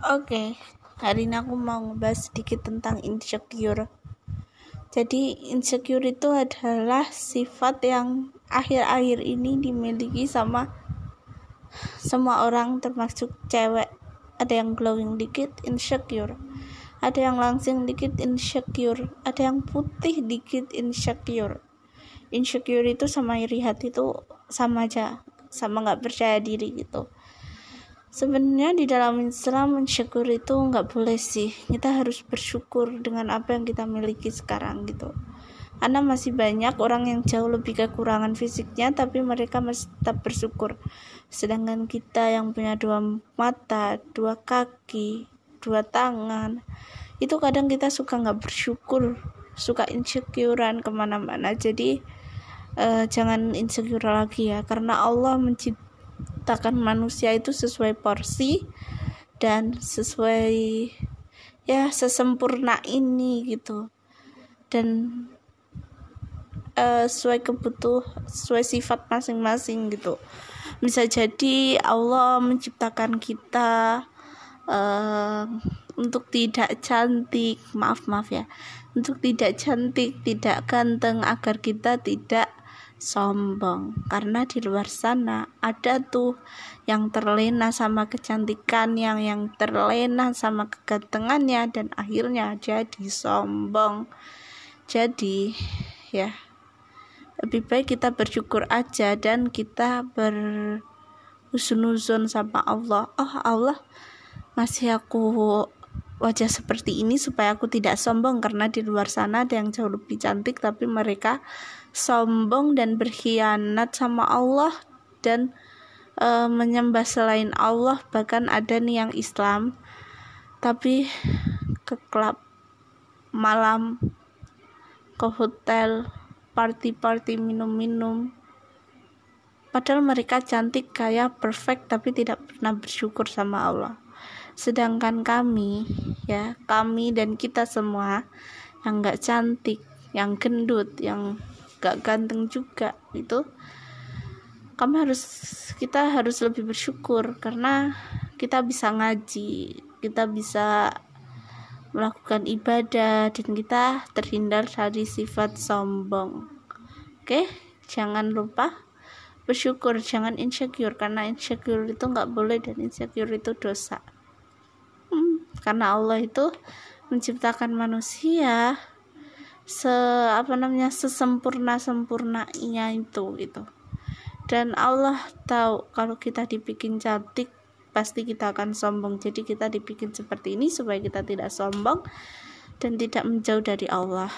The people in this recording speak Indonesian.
Oke, hari ini aku mau ngebahas sedikit tentang insecure. Jadi, insecure itu adalah sifat yang akhir-akhir ini dimiliki sama semua orang termasuk cewek. Ada yang glowing dikit, insecure. Ada yang langsing dikit, insecure. Ada yang putih dikit, insecure. Insecure itu sama iri hati itu sama aja, sama nggak percaya diri gitu sebenarnya di dalam Islam mensyukur itu nggak boleh sih. Kita harus bersyukur dengan apa yang kita miliki sekarang gitu. Karena masih banyak orang yang jauh lebih kekurangan fisiknya tapi mereka masih tetap bersyukur. Sedangkan kita yang punya dua mata dua kaki dua tangan itu kadang kita suka nggak bersyukur. Suka insecurean ke mana-mana. Jadi uh, jangan insecure lagi ya. Karena Allah menciptakan menciptakan manusia itu sesuai porsi dan sesuai ya sesempurna ini gitu. Dan uh, sesuai kebutuh sesuai sifat masing-masing gitu. Bisa jadi Allah menciptakan kita uh, untuk tidak cantik maaf maaf ya untuk tidak cantik tidak ganteng agar kita tidak sombong. Karena di luar sana ada tuh yang terlena sama kecantikan yang yang terlena sama kegantengannya dan akhirnya jadi sombong. Jadi ya lebih baik kita bersyukur aja dan kita berhusnuzon sama Allah. Oh Allah masih aku wajah seperti ini supaya aku tidak sombong karena di luar sana ada yang jauh lebih cantik tapi mereka sombong dan berkhianat sama Allah dan e, menyembah selain Allah bahkan ada nih yang Islam tapi ke klub malam ke hotel party-party minum-minum. Padahal mereka cantik kaya perfect tapi tidak pernah bersyukur sama Allah sedangkan kami ya kami dan kita semua yang nggak cantik yang gendut yang gak ganteng juga itu kami harus kita harus lebih bersyukur karena kita bisa ngaji kita bisa melakukan ibadah dan kita terhindar dari sifat sombong. Oke jangan lupa bersyukur jangan insecure karena insecure itu nggak boleh dan insecure itu dosa karena Allah itu menciptakan manusia se apa namanya sesempurna sempurnanya itu gitu. Dan Allah tahu kalau kita dibikin cantik pasti kita akan sombong. Jadi kita dibikin seperti ini supaya kita tidak sombong dan tidak menjauh dari Allah